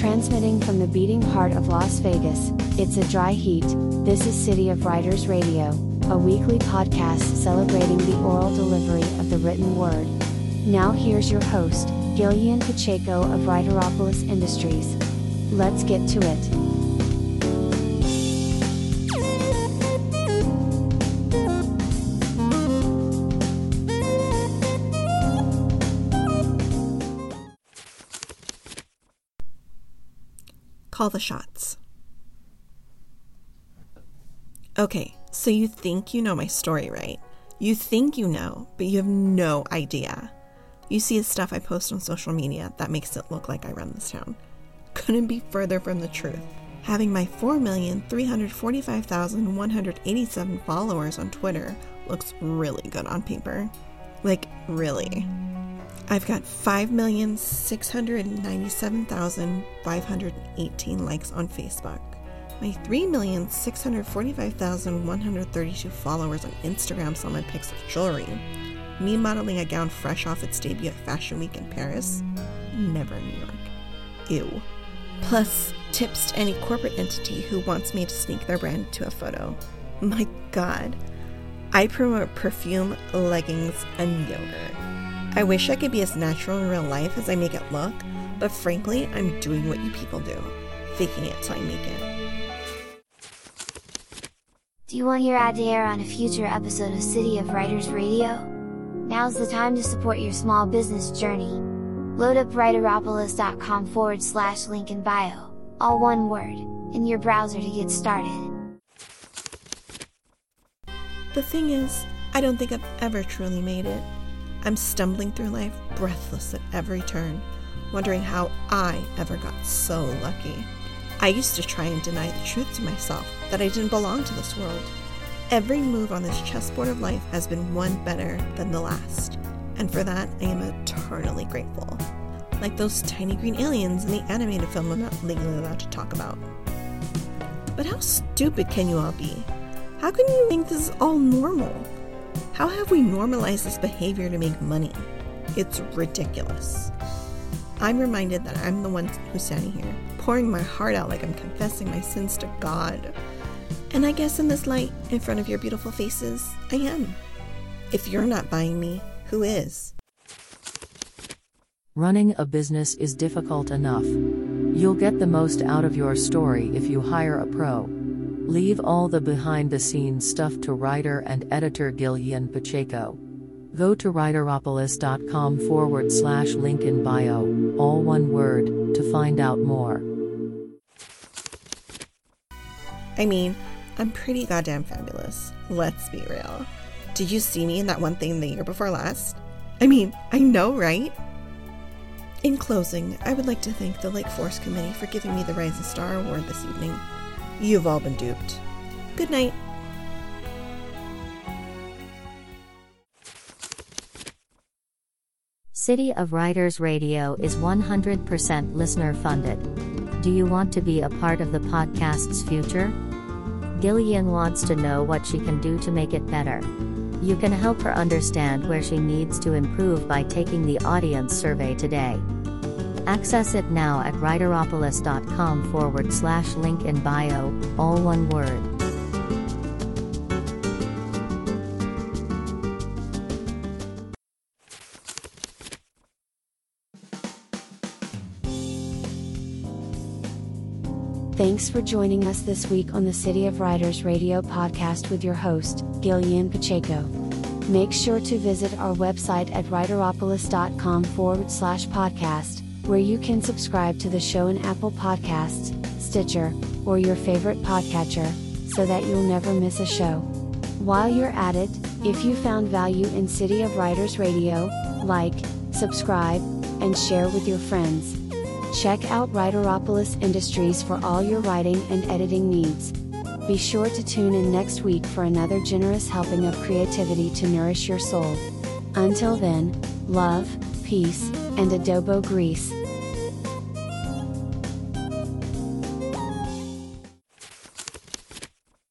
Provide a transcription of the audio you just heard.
Transmitting from the beating heart of Las Vegas, it's a dry heat. This is City of Writers Radio, a weekly podcast celebrating the oral delivery of the written word. Now here's your host, Gillian Pacheco of Writeropolis Industries. Let's get to it. Call the shots. Okay, so you think you know my story, right? You think you know, but you have no idea. You see the stuff I post on social media that makes it look like I run this town. Couldn't be further from the truth. Having my 4,345,187 followers on Twitter looks really good on paper. Like, really. I've got 5,697,518 likes on Facebook. My 3,645,132 followers on Instagram saw my pics of jewelry. Me modeling a gown fresh off its debut at Fashion Week in Paris. Never in New York. Ew. Plus, tips to any corporate entity who wants me to sneak their brand to a photo. My god. I promote perfume, leggings, and yogurt. I wish I could be as natural in real life as I make it look, but frankly, I'm doing what you people do, faking it till I make it. Do you want your ad to air on a future episode of City of Writers Radio? Now's the time to support your small business journey. Load up writeropolis.com forward slash link in bio, all one word, in your browser to get started. The thing is, I don't think I've ever truly made it. I'm stumbling through life, breathless at every turn, wondering how I ever got so lucky. I used to try and deny the truth to myself that I didn't belong to this world. Every move on this chessboard of life has been one better than the last, and for that I am eternally grateful. Like those tiny green aliens in the animated film I'm not legally allowed to talk about. But how stupid can you all be? How can you think this is all normal? How have we normalized this behavior to make money? It's ridiculous. I'm reminded that I'm the one who's standing here, pouring my heart out like I'm confessing my sins to God. And I guess in this light, in front of your beautiful faces, I am. If you're not buying me, who is? Running a business is difficult enough. You'll get the most out of your story if you hire a pro. Leave all the behind the scenes stuff to writer and editor Gillian Pacheco. Go to writeropolis.com forward slash link in bio, all one word, to find out more. I mean, I'm pretty goddamn fabulous. Let's be real. Did you see me in that one thing the year before last? I mean, I know, right? In closing, I would like to thank the Lake Forest Committee for giving me the Rising Star Award this evening. You've all been duped. Good night. City of Writers Radio is 100% listener funded. Do you want to be a part of the podcast's future? Gillian wants to know what she can do to make it better. You can help her understand where she needs to improve by taking the audience survey today. Access it now at writeropolis.com forward slash link in bio, all one word. Thanks for joining us this week on the City of Writers radio podcast with your host, Gillian Pacheco. Make sure to visit our website at writeropolis.com forward slash podcast where you can subscribe to the show in Apple Podcasts, Stitcher, or your favorite podcatcher, so that you'll never miss a show. While you're at it, if you found value in City of Writers Radio, like, subscribe, and share with your friends. Check out Writeropolis Industries for all your writing and editing needs. Be sure to tune in next week for another generous helping of creativity to nourish your soul. Until then, love, peace, and adobo grease.